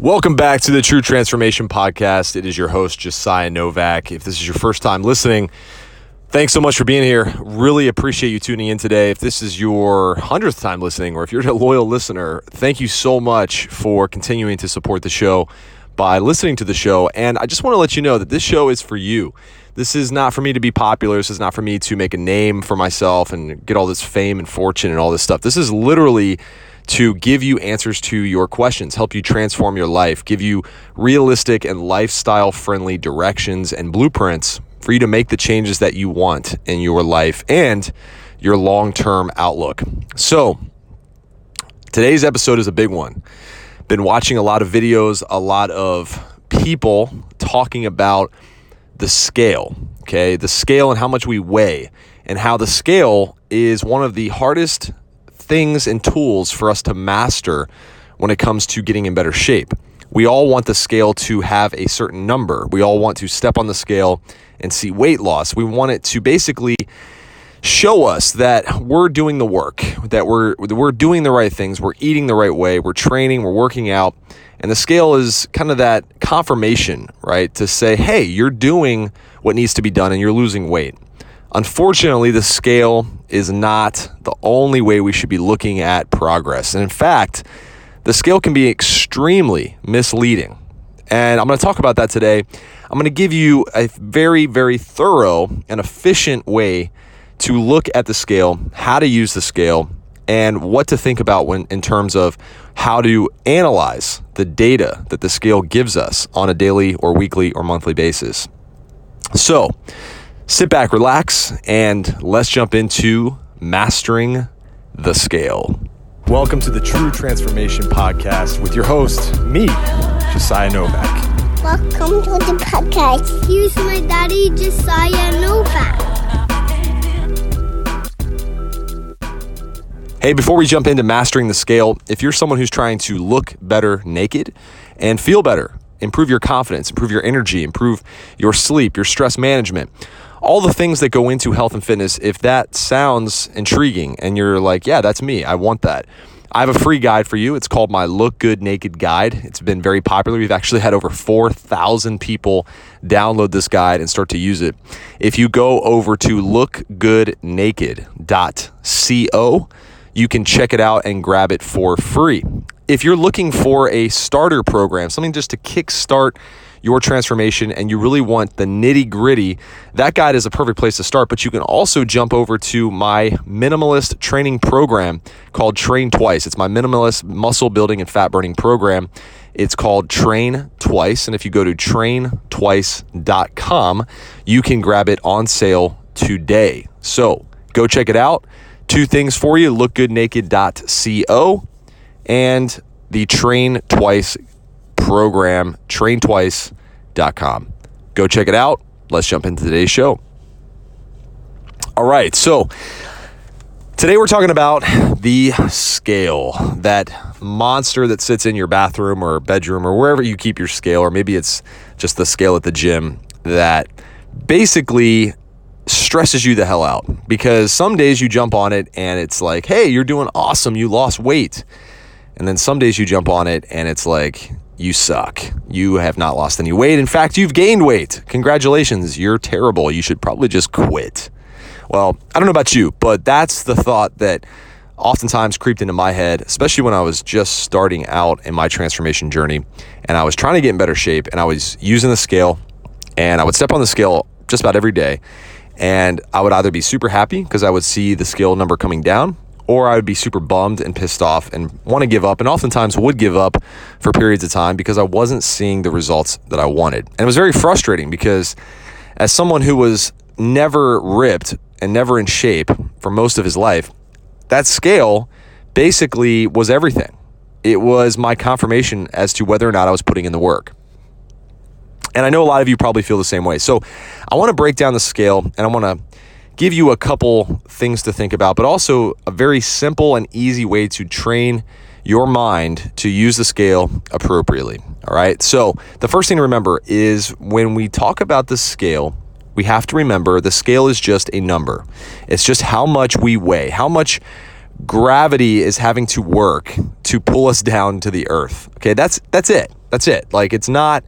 Welcome back to the True Transformation Podcast. It is your host, Josiah Novak. If this is your first time listening, thanks so much for being here. Really appreciate you tuning in today. If this is your hundredth time listening, or if you're a loyal listener, thank you so much for continuing to support the show by listening to the show. And I just want to let you know that this show is for you. This is not for me to be popular. This is not for me to make a name for myself and get all this fame and fortune and all this stuff. This is literally to give you answers to your questions, help you transform your life, give you realistic and lifestyle friendly directions and blueprints for you to make the changes that you want in your life and your long term outlook. So, today's episode is a big one. Been watching a lot of videos, a lot of people talking about the scale, okay? The scale and how much we weigh, and how the scale is one of the hardest things and tools for us to master when it comes to getting in better shape. We all want the scale to have a certain number. We all want to step on the scale and see weight loss. We want it to basically show us that we're doing the work, that we're we're doing the right things, we're eating the right way, we're training, we're working out. And the scale is kind of that confirmation, right? To say, "Hey, you're doing what needs to be done and you're losing weight." Unfortunately, the scale is not the only way we should be looking at progress. And in fact, the scale can be extremely misleading. And I'm going to talk about that today. I'm going to give you a very, very thorough and efficient way to look at the scale, how to use the scale, and what to think about when in terms of how to analyze the data that the scale gives us on a daily or weekly or monthly basis. So, sit back, relax, and let's jump into mastering the scale. Welcome to the True Transformation Podcast with your host, me, Josiah Novak. Welcome to the podcast. Here's my daddy, Josiah Novak. Hey, before we jump into mastering the scale, if you're someone who's trying to look better naked and feel better, improve your confidence, improve your energy, improve your sleep, your stress management, all the things that go into health and fitness, if that sounds intriguing and you're like, yeah, that's me, I want that. I have a free guide for you. It's called my Look Good Naked Guide. It's been very popular. We've actually had over 4,000 people download this guide and start to use it. If you go over to lookgoodnaked.co, you can check it out and grab it for free. If you're looking for a starter program, something just to kickstart your transformation and you really want the nitty gritty, that guide is a perfect place to start. But you can also jump over to my minimalist training program called Train Twice. It's my minimalist muscle building and fat burning program. It's called Train Twice. And if you go to traintwice.com, you can grab it on sale today. So go check it out. Two things for you lookgoodnaked.co and the Train Twice program, traintwice.com. Go check it out. Let's jump into today's show. All right, so today we're talking about the scale, that monster that sits in your bathroom or bedroom or wherever you keep your scale, or maybe it's just the scale at the gym that basically stresses you the hell out because some days you jump on it and it's like, hey, you're doing awesome, you lost weight. And then some days you jump on it and it's like, you suck. You have not lost any weight. In fact, you've gained weight. Congratulations, you're terrible. You should probably just quit. Well, I don't know about you, but that's the thought that oftentimes creeped into my head, especially when I was just starting out in my transformation journey and I was trying to get in better shape and I was using the scale and I would step on the scale just about every day. And I would either be super happy because I would see the scale number coming down or I would be super bummed and pissed off and want to give up, and oftentimes would give up for periods of time because I wasn't seeing the results that I wanted. And it was very frustrating because, as someone who was never ripped and never in shape for most of his life, that scale basically was everything. It was my confirmation as to whether or not I was putting in the work. And I know a lot of you probably feel the same way. So I want to break down the scale and I want to give you a couple things to think about, but also a very simple and easy way to train your mind to use the scale appropriately. All right. So, the first thing to remember is when we talk about the scale, we have to remember the scale is just a number. It's just how much we weigh, how much gravity is having to work to pull us down to the earth. Okay, that's that's it. That's it. Like it's not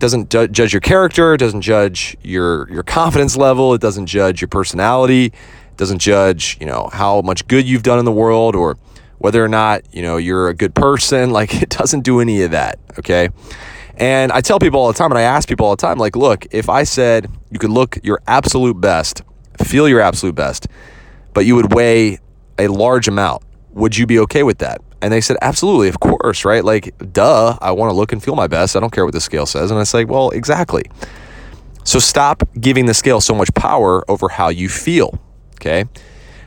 doesn't ju- judge your character, it doesn't judge your your confidence level, it doesn't judge your personality, it doesn't judge, you know, how much good you've done in the world or whether or not, you know, you're a good person, like it doesn't do any of that, okay? And I tell people all the time and I ask people all the time like, look, if I said you could look your absolute best, feel your absolute best, but you would weigh a large amount, would you be okay with that? And they said, absolutely, of course, right? Like, duh, I want to look and feel my best. I don't care what the scale says. And I say, well, exactly. So stop giving the scale so much power over how you feel. Okay.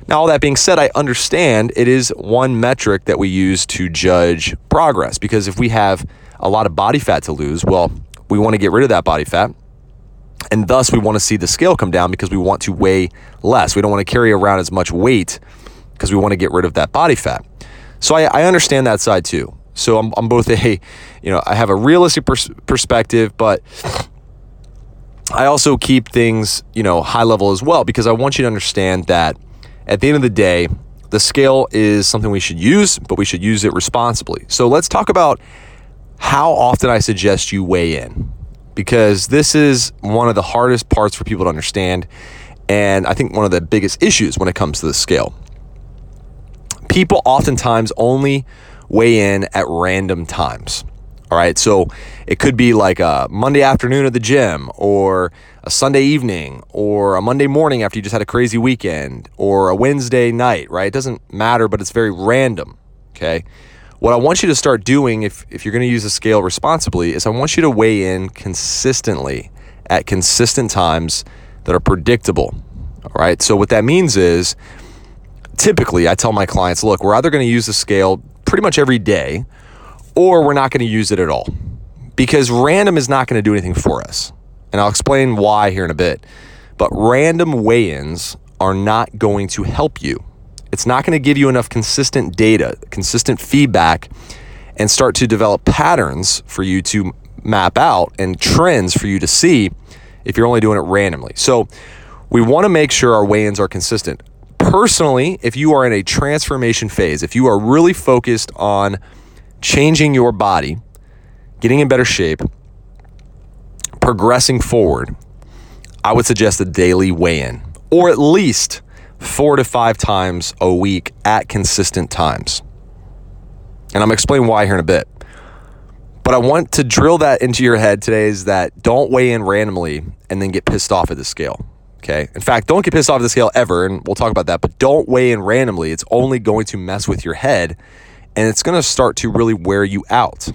Now, all that being said, I understand it is one metric that we use to judge progress because if we have a lot of body fat to lose, well, we want to get rid of that body fat. And thus, we want to see the scale come down because we want to weigh less. We don't want to carry around as much weight because we want to get rid of that body fat. So I, I understand that side too. So I'm, I'm both a, you know, I have a realistic pers- perspective, but I also keep things, you know, high level as well because I want you to understand that at the end of the day, the scale is something we should use, but we should use it responsibly. So let's talk about how often I suggest you weigh in because this is one of the hardest parts for people to understand. And I think one of the biggest issues when it comes to the scale. People oftentimes only weigh in at random times. All right. So it could be like a Monday afternoon at the gym, or a Sunday evening, or a Monday morning after you just had a crazy weekend, or a Wednesday night, right? It doesn't matter, but it's very random. Okay. What I want you to start doing, if, if you're going to use the scale responsibly, is I want you to weigh in consistently at consistent times that are predictable. All right. So what that means is typically I tell my clients, look, we're either going to use the scale pretty much every day or we're not going to use it at all because random is not going to do anything for us. And I'll explain why here in a bit. But random weigh ins are not going to help you. It's not going to give you enough consistent data, consistent feedback, and start to develop patterns for you to map out and trends for you to see if you're only doing it randomly. So we want to make sure our weigh ins are consistent. Personally, if you are in a transformation phase, if you are really focused on changing your body, getting in better shape, progressing forward, I would suggest a daily weigh in or at least four to five times a week at consistent times. And I'm going to explain why here in a bit. But I want to drill that into your head today is that don't weigh in randomly and then get pissed off at the scale. Okay. In fact, don't get pissed off at the scale ever. And we'll talk about that. But don't weigh in randomly. It's only going to mess with your head and it's going to start to really wear you out.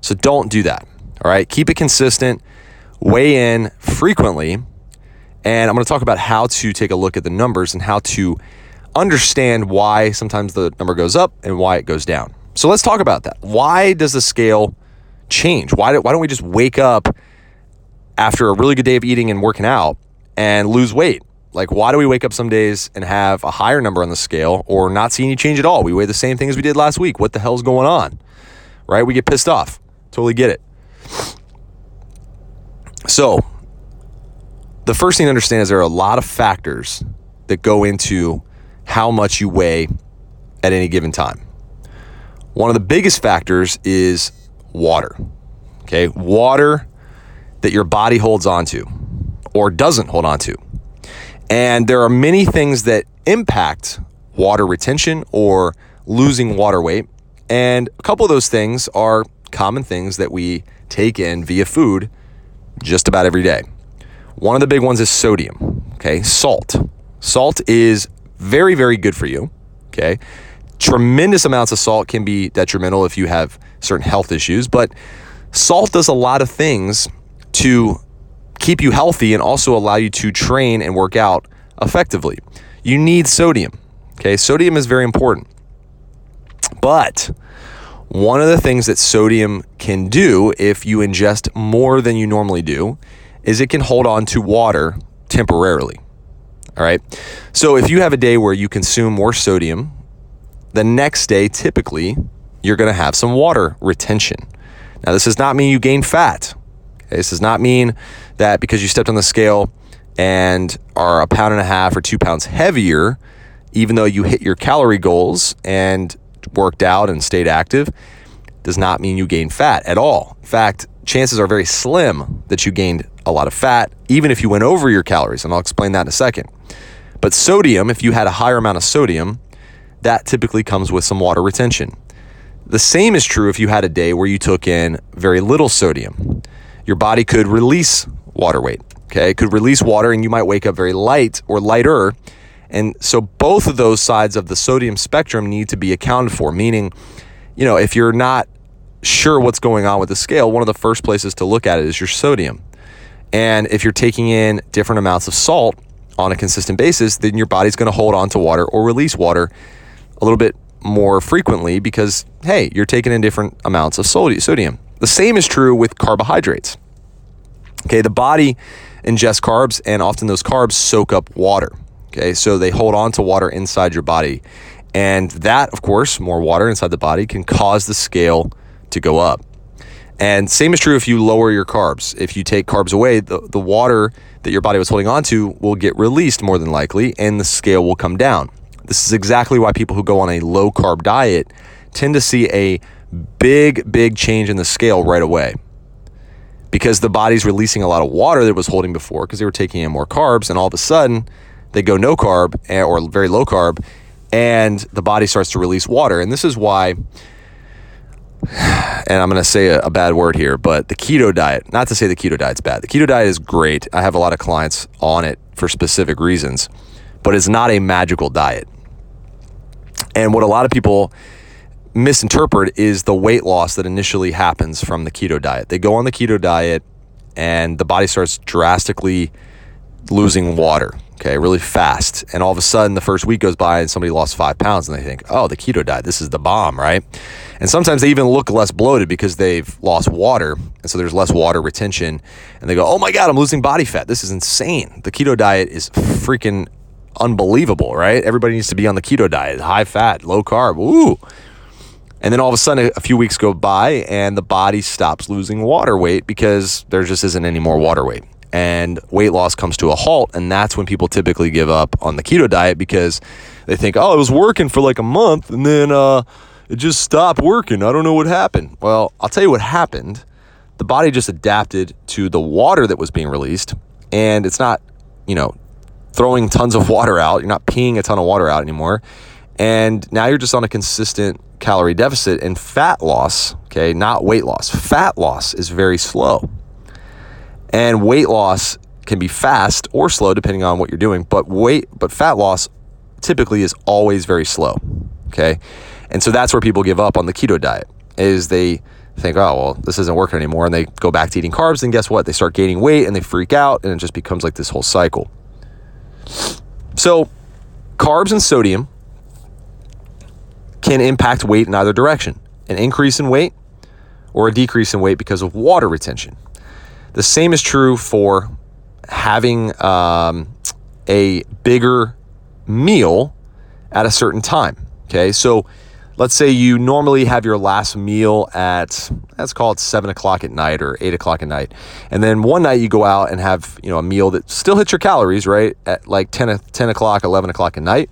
So don't do that. All right. Keep it consistent, weigh in frequently. And I'm going to talk about how to take a look at the numbers and how to understand why sometimes the number goes up and why it goes down. So let's talk about that. Why does the scale change? Why, do, why don't we just wake up after a really good day of eating and working out and lose weight? Like, why do we wake up some days and have a higher number on the scale or not see any change at all? We weigh the same thing as we did last week. What the hell's going on? Right? We get pissed off. Totally get it. So, the first thing to understand is there are a lot of factors that go into how much you weigh at any given time. One of the biggest factors is water. Okay, water that your body holds onto or doesn't hold on to. And there are many things that impact water retention or losing water weight. And a couple of those things are common things that we take in via food just about every day. One of the big ones is sodium, okay? Salt. Salt is very, very good for you, okay? Tremendous amounts of salt can be detrimental if you have certain health issues, but salt does a lot of things to keep you healthy and also allow you to train and work out effectively. You need sodium, okay? Sodium is very important. But one of the things that sodium can do if you ingest more than you normally do is it can hold on to water temporarily. All right. So if you have a day where you consume more sodium, the next day, typically, you're going to have some water retention. Now, this does not mean you gain fat. Okay? This does not mean that because you stepped on the scale and are a pound and a half or two pounds heavier, even though you hit your calorie goals and worked out and stayed active, does not mean you gain fat at all. In fact, chances are very slim that you gained a lot of fat, even if you went over your calories. And I'll explain that in a second. But sodium, if you had a higher amount of sodium, that typically comes with some water retention. The same is true if you had a day where you took in very little sodium. Your body could release water weight, okay? It could release water and you might wake up very light or lighter. And so both of those sides of the sodium spectrum need to be accounted for, meaning, you know, if you're not sure what's going on with the scale, one of the first places to look at it is your sodium. And if you're taking in different amounts of salt on a consistent basis, then your body's going to hold on to water or release water a little bit more frequently because, hey, you're taking in different amounts of sodium. The same is true with carbohydrates. Okay, the body ingests carbs, and often those carbs soak up water. Okay, so they hold on to water inside your body. And that, of course, more water inside the body can cause the scale to go up. And same is true if you lower your carbs. If you take carbs away, the, the water that your body was holding on to will get released more than likely, and the scale will come down. This is exactly why people who go on a low carb diet tend to see a big, big change in the scale right away. Because the body's releasing a lot of water that it was holding before because they were taking in more carbs, and all of a sudden they go no carb eh, or very low carb, and the body starts to release water. And this is why and I'm going to say a, a, bad word here, but the keto diet, not to say the keto diet's bad. The keto diet is great. I have a lot of clients on it for specific reasons, but it's not a magical diet. And what a lot of people misinterpret is the weight loss that initially happens from the keto diet. They go on the keto diet and the body starts drastically losing water okay, really fast. And all of a sudden, the first week goes by and somebody lost five pounds and they think, oh, the keto diet, this is the bomb, right? And sometimes they even look less bloated because they've lost water. And so there's less water retention. And they go, oh my God, I'm losing body fat. This is insane. The keto diet is freaking unbelievable, right? Everybody needs to be on the keto diet, high fat, low carb. Ooh. And then all of a sudden, a few weeks go by and the body stops losing water weight because there just isn't any more water weight and weight loss comes to a halt. And that's when people typically give up on the keto diet because they think, oh, it was working for like a month and then uh, it just stopped working. I don't know what happened. Well, I'll tell you what happened. The body just adapted to the water that was being released, and it's not, you know, throwing tons of water out. You're not peeing a ton of water out anymore. And now you're just on a consistent calorie deficit and fat loss, okay, not weight loss. Fat loss is very slow. And weight loss can be fast or slow depending on what you're doing, but weight but fat loss typically is always very slow. Okay? And so that's where people give up on the keto diet is they think, "Oh, well, this isn't working anymore." And they go back to eating carbs and guess what? They start gaining weight and they freak out and it just becomes like this whole cycle. So, carbs and sodium can impact weight in either direction. An increase in weight or a decrease in weight because of water retention. The same is true for having um, a bigger meal at a certain time. Okay, so let's say you normally have your last meal at let's call it seven o'clock at night or eight o'clock at night, and then one night you go out and have you know a meal that still hits your calories right at like 10, 10 o'clock, eleven o'clock at night.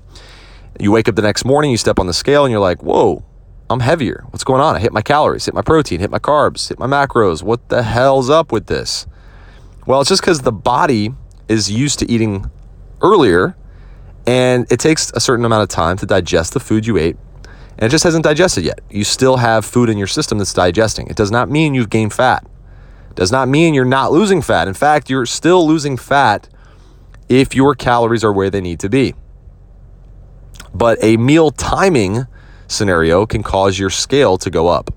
You wake up the next morning, you step on the scale, and you're like, whoa, I'm heavier. What's going on? I hit my calories, hit my protein, hit my carbs, hit my macros. What the hell's up with this? Well, it's just because the body is used to eating earlier and it takes a certain amount of time to digest the food you ate and it just hasn't digested yet. You still have food in your system that's digesting. It does not mean you've gained fat. It does not mean you're not losing fat. In fact, you're still losing fat if your calories are where they need to be. But a meal timing scenario can cause your scale to go up.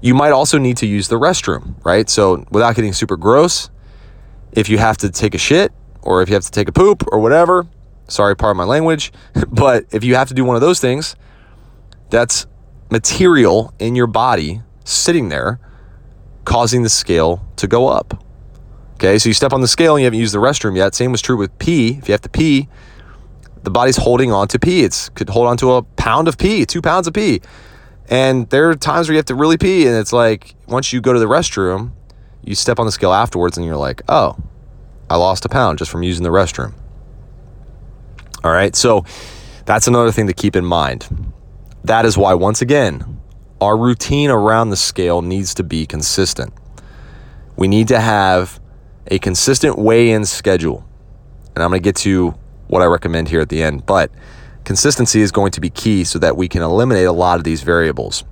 You might also need to use the restroom, right? So, without getting super gross, if you have to take a shit or if you have to take a poop or whatever, sorry, part of my language, but if you have to do one of those things, that's material in your body sitting there causing the scale to go up. Okay, so you step on the scale and you haven't used the restroom yet. Same was true with pee. If you have to pee, the body's holding on to pee. It could hold on to a pound of pee, two pounds of pee. And there are times where you have to really pee, and it's like once you go to the restroom, you step on the scale afterwards, and you're like, oh, I lost a pound just from using the restroom. All right, so that's another thing to keep in mind. That is why, once again, our routine around the scale needs to be consistent. We need to have a consistent weigh in schedule. And I'm going to get to what I recommend here at the end. But consistency is going to be key so that we can eliminate a lot of these variables.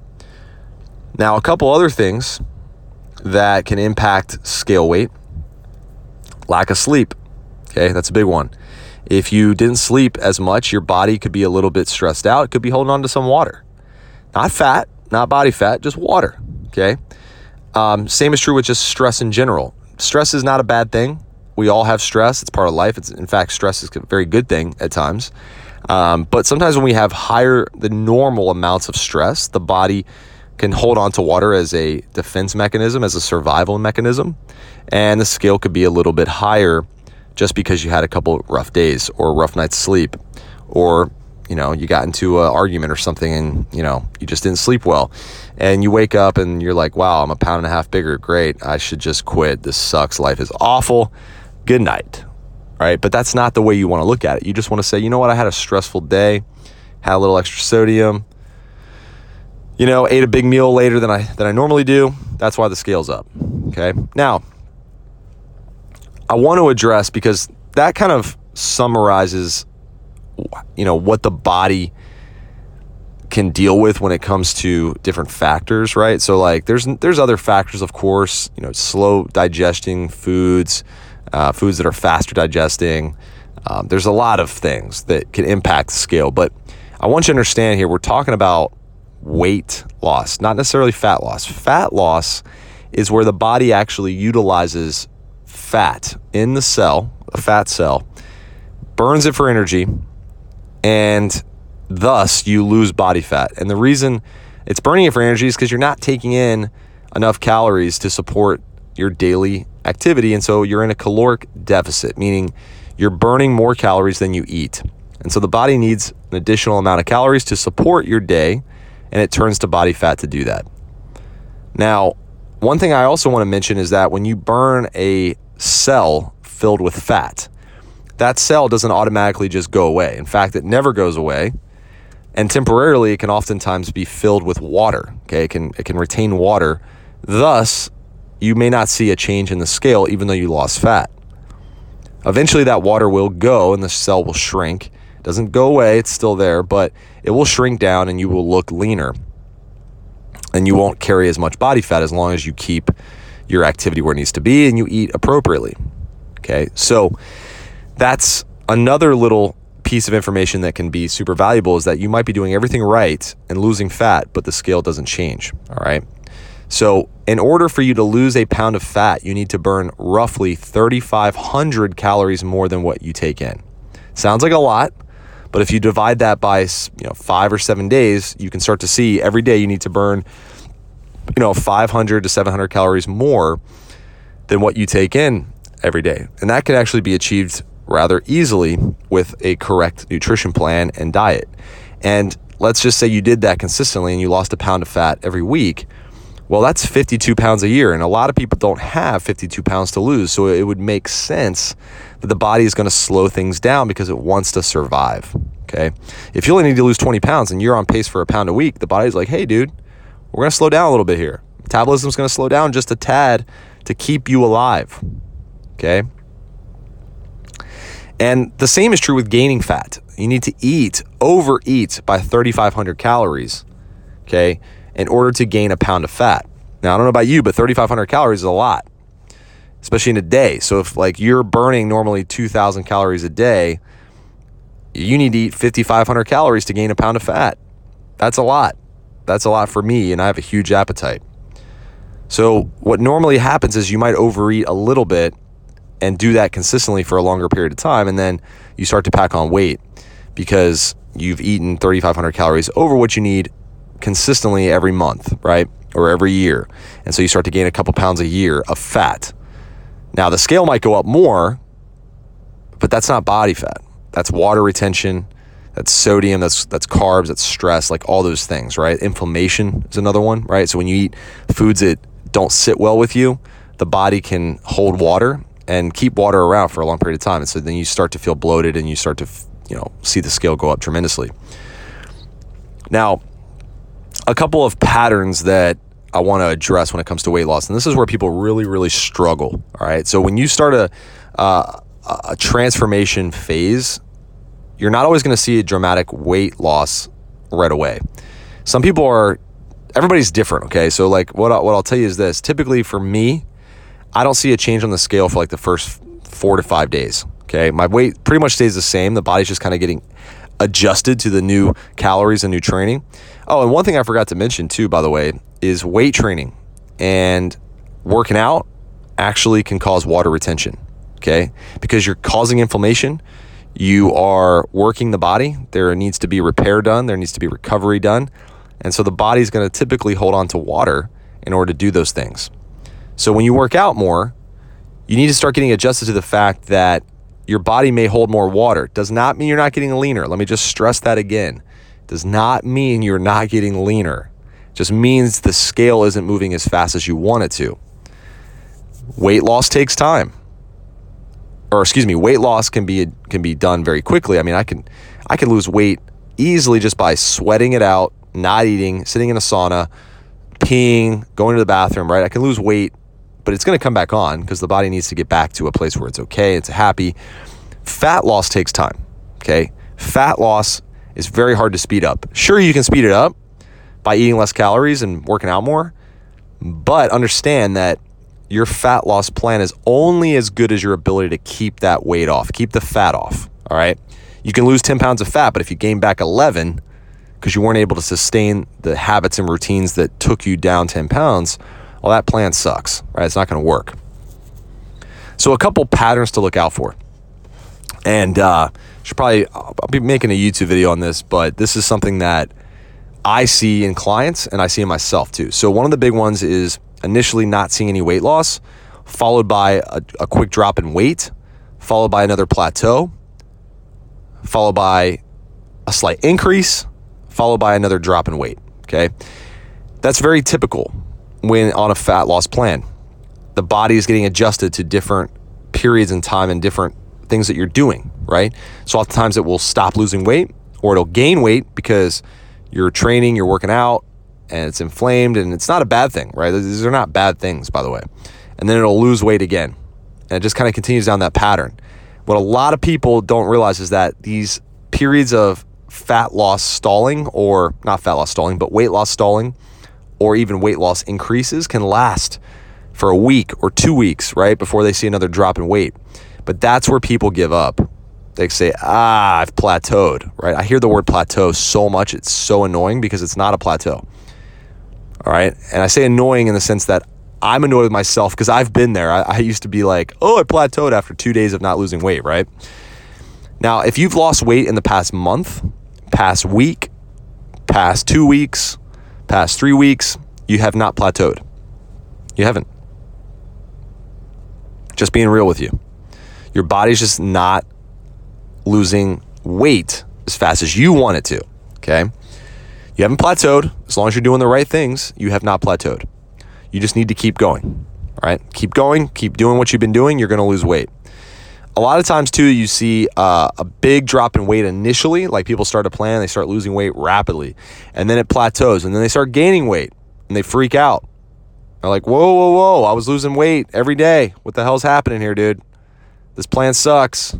Now, a couple other things that can impact scale weight lack of sleep. Okay, that's a big one. If you didn't sleep as much, your body could be a little bit stressed out. It could be holding on to some water. Not fat, not body fat, just water. Okay. Um, same is true with just stress in general. Stress is not a bad thing. We all have stress. It's part of life. It's in fact, stress is a very good thing at times. Um, but sometimes when we have higher than normal amounts of stress, the body can hold on to water as a defense mechanism, as a survival mechanism, and the scale could be a little bit higher just because you had a couple rough days or rough night's sleep, or you know you got into an argument or something and you know you just didn't sleep well, and you wake up and you're like, wow, I'm a pound and a half bigger. Great, I should just quit. This sucks. Life is awful. Good night. Right, but that's not the way you want to look at it. You just want to say, you know what, I had a stressful day, had a little extra sodium, you know, ate a big meal later than I than I normally do. That's why the scale's up. Okay. Now, I want to address because that kind of summarizes you know what the body can deal with when it comes to different factors, right? So like there's there's other factors of course, you know, slow digesting foods, uh, foods that are faster digesting. Um, there's a lot of things that can impact the scale, but I want you to understand here we're talking about weight loss, not necessarily fat loss. Fat loss is where the body actually utilizes fat in the cell, a fat cell, burns it for energy, and thus you lose body fat. And the reason it's burning it for energy is because you're not taking in enough calories to support your daily activity. And so you're in a caloric deficit, meaning you're burning more calories than you eat. And so the body needs an additional amount of calories to support your day and it turns to body fat to do that. Now, one thing I also want to mention is that when you burn a cell filled with fat, that cell doesn't automatically just go away. In fact, it never goes away. And temporarily, it can oftentimes be filled with water. Okay, it can it can retain water. Thus, you may not see a change in the scale even though you lost fat. Eventually, that water will go and the cell will shrink It doesn't go away, it's still there, but it will shrink down and you will look leaner. And you won't carry as much body fat as long as you keep your activity where it needs to be and you eat appropriately. Okay, so that's another little piece of information that can be super valuable is that you might be doing everything right and losing fat, but the scale doesn't change. All right. So, in order for you to lose a pound of fat, you need to burn roughly 3,500 calories more than what you take in. Sounds like a lot, but if you divide that by you know five or seven days, you can start to see every day you need to burn you know 500 to 700 calories more than what you take in every day, and that can actually be achieved rather easily with a correct nutrition plan and diet. And let's just say you did that consistently and you lost a pound of fat every week. Well, that's 52 pounds a year, and a lot of people don't have 52 pounds to lose. So it would make sense that the body is going to slow things down because it wants to survive. Okay. If you only need to lose 20 pounds and you're on pace for a pound a week, the body's like, hey, dude, we're going to slow down a little bit here. Metabolism's going to slow down just a tad to keep you alive. Okay. And the same is true with gaining fat. You need to eat, overeat by 3,500 calories, okay, in order to gain a pound of fat. Now, I don't know about you, but 3,500 calories is a lot especially in a day. So if like you're burning normally 2000 calories a day, you need to eat 5500 calories to gain a pound of fat. That's a lot. That's a lot for me and I have a huge appetite. So what normally happens is you might overeat a little bit and do that consistently for a longer period of time and then you start to pack on weight because you've eaten 3500 calories over what you need consistently every month, right? Or every year. And so you start to gain a couple pounds a year of fat. Now, the scale might go up more, but that's not body fat. That's water retention, that's sodium, that's that's carbs, that's stress, like all those things, right? Inflammation is another one, right? So when you eat foods that don't sit well with you, the body can hold water and keep water around for a long period of time. And so then you start to feel bloated and you start to, you know, see the scale go up tremendously. Now, a couple of patterns that I want to address when it comes to weight loss, and this is where people really, really struggle. All right, so when you start a uh, a transformation phase, you're not always going to see a dramatic weight loss right away. Some people are, everybody's different. Okay, so like what I, what I'll tell you is this: typically for me, I don't see a change on the scale for like the first four to five days. Okay, my weight pretty much stays the same. The body's just kind of getting adjusted to the new calories and new training. Oh, and one thing I forgot to mention too, by the way, is weight training and working out actually can cause water retention. Okay, because you're causing inflammation. You are working the body. There needs to be repair done. There needs to be recovery done. And so the body's going to typically hold on to water in order to do those things. So when you work out more, you need to start getting adjusted to the fact that your body may hold more water. Does not mean you're not getting leaner. Let me just stress that again. Does not mean you're not getting leaner. Just means the scale isn't moving as fast as you want it to. Weight loss takes time. Or excuse me, weight loss can be can be done very quickly. I mean, I can I can lose weight easily just by sweating it out, not eating, sitting in a sauna, peeing, going to the bathroom, right? I can lose weight, but it's going to come back on because the body needs to get back to a place where it's okay, it's happy. Fat loss takes time, okay? Fat loss is very hard to speed up. Sure, you can speed it up by eating less calories and working out more, but understand that your fat loss plan is only as good as your ability to keep that weight off, keep the fat off. All right. You can lose 10 pounds of fat, but if you gain back 11 because you weren't able to sustain the habits and routines that took you down 10 pounds, well, that plan sucks, right? It's not going to work. So, a couple patterns to look out for. And uh, should probably I'll be making a YouTube video on this, but this is something that I see in clients and I see in myself too. So one of the big ones is initially not seeing any weight loss, followed by a, a quick drop in weight, followed by another plateau, followed by a slight increase, followed by another drop in weight. Okay. That's very typical when on a fat loss plan. The body is getting adjusted to different periods in time and different things that you're doing, right? So oftentimes it will stop losing weight or it'll gain weight because you're training, you're working out, and it's inflamed, and it's not a bad thing, right? These are not bad things, by the way. And then it'll lose weight again. And it just kind of continues down that pattern. What a lot of people don't realize is that these periods of fat loss stalling, or not fat loss stalling, but weight loss stalling, or even weight loss increases can last for a week or two weeks, right? Before they see another drop in weight. But that's where people give up. They say, ah, I've plateaued, right? I hear the word plateau so much, it's so annoying because it's not a plateau. All right. And I say annoying in the sense that I'm annoyed with myself because I've been there. I, I, used to be like, oh, I plateaued after two days of not losing weight, right? Now, if you've lost weight in the past month, past week, past two weeks, past three weeks, you have not plateaued. You haven't. Just being real with you. Your body's just not losing weight as fast as you want it to. Okay. You haven't plateaued. As long as you're doing the right things, you have not plateaued. You just need to keep going. All right. Keep going. Keep doing what you've been doing. You're going to lose weight. A lot of times, too, you see uh, a big drop in weight initially. Like people start a plan, they start losing weight rapidly, and then it plateaus, and then they start gaining weight and they freak out. They're like, whoa, whoa, whoa, I was losing weight every day. What the hell's happening here, dude? This plan sucks.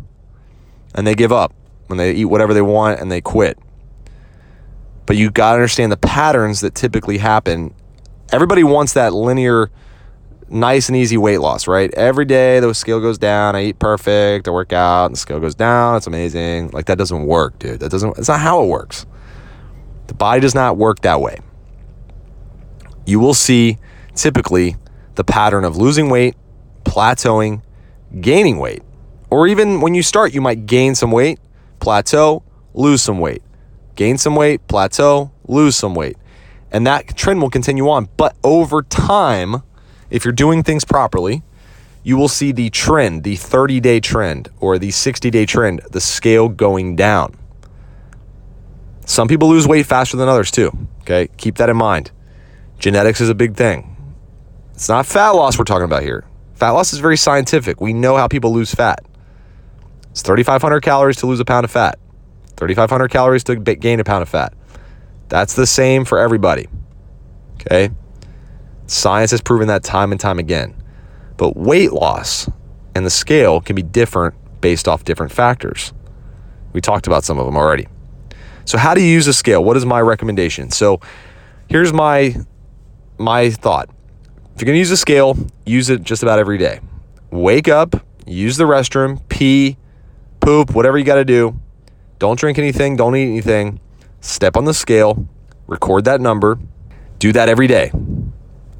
And they give up when they eat whatever they want and they quit. But you got to understand the patterns that typically happen. Everybody wants that linear, nice and easy weight loss, right? Every day the scale goes down, I eat perfect, I work out, and the scale goes down. It's amazing. Like that doesn't work, dude. That doesn't it's not how it works. The body does not work that way. You will see typically the pattern of losing weight, plateauing, gaining weight. Or even when you start, you might gain some weight, plateau, lose some weight gain some weight, plateau, lose some weight. And that trend will continue on. But over time, if you're doing things properly, you will see the trend, the 30 day trend or the 60 day trend, the scale going down. Some people lose weight faster than others too. Okay, keep that in mind. Genetics is a big thing. It's not fat loss we're talking about here. Fat loss is very scientific. We know how people lose fat. It's 3,500 calories to lose a pound of fat. 3,500 calories to gain a pound of fat. That's the same for everybody. Okay. Science has proven that time and time again. But weight loss and the scale can be different based off different factors. We talked about some of them already. So, how do you use a scale? What is my recommendation? So, here's my my thought. If you're going to use a scale, use it just about every day. Wake up, use the restroom, pee, poop, whatever you got to do. Don't drink anything, don't eat anything. Step on the scale, record that number. Do that every day.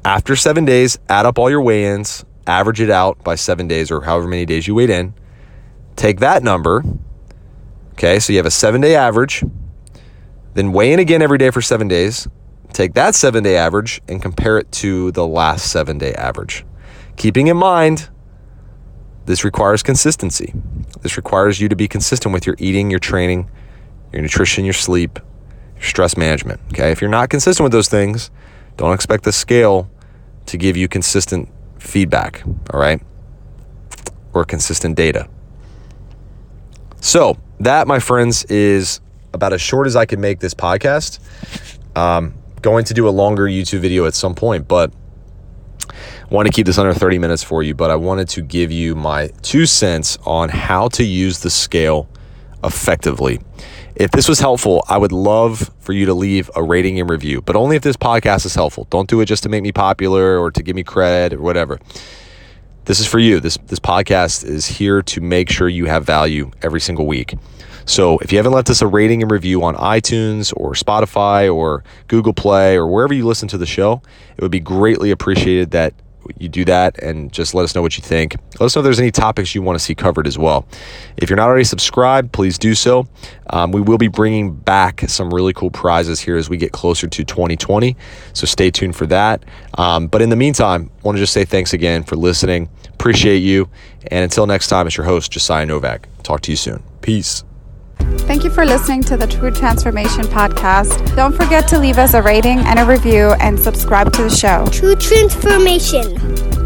After seven days, add up all your weigh ins, average it out by seven days or however many days you weighed in. Take that number. Okay, so you have a seven day average. Then weigh in again every day for seven days. Take that seven day average and compare it to the last seven day average. Keeping in mind, this requires consistency. This requires you to be consistent with your eating, your training, your nutrition, your sleep, your stress management. Okay, if you're not consistent with those things, don't expect the scale to give you consistent feedback, all right? Or consistent data. So, that, my friends, is about as short as I can make this podcast. Um, going to do a longer YouTube video at some point, but I want to keep this under 30 minutes for you, but I wanted to give you my two cents on how to use the scale effectively. If this was helpful, I would love for you to leave a rating and review, but only if this podcast is helpful. Don't do it just to make me popular or to give me credit or whatever. This is for you. This this podcast is here to make sure you have value every single week. So if you haven't left us a rating and review on iTunes or Spotify or Google Play or wherever you listen to the show, it would be greatly appreciated that you do that and just let us know what you think. Let us know if there's any topics you want to see covered as well. If you're not already subscribed, please do so. Um, we will be bringing back some really cool prizes here as we get closer to 2020. So stay tuned for that. Um, but in the meantime, I want to just say thanks again for listening. Appreciate you. And until next time, it's your host, Josiah Novak. Talk to you soon. Peace. Thank you for listening to the True Transformation Podcast. Don't forget to leave us a rating and a review and subscribe to the show. True transformation.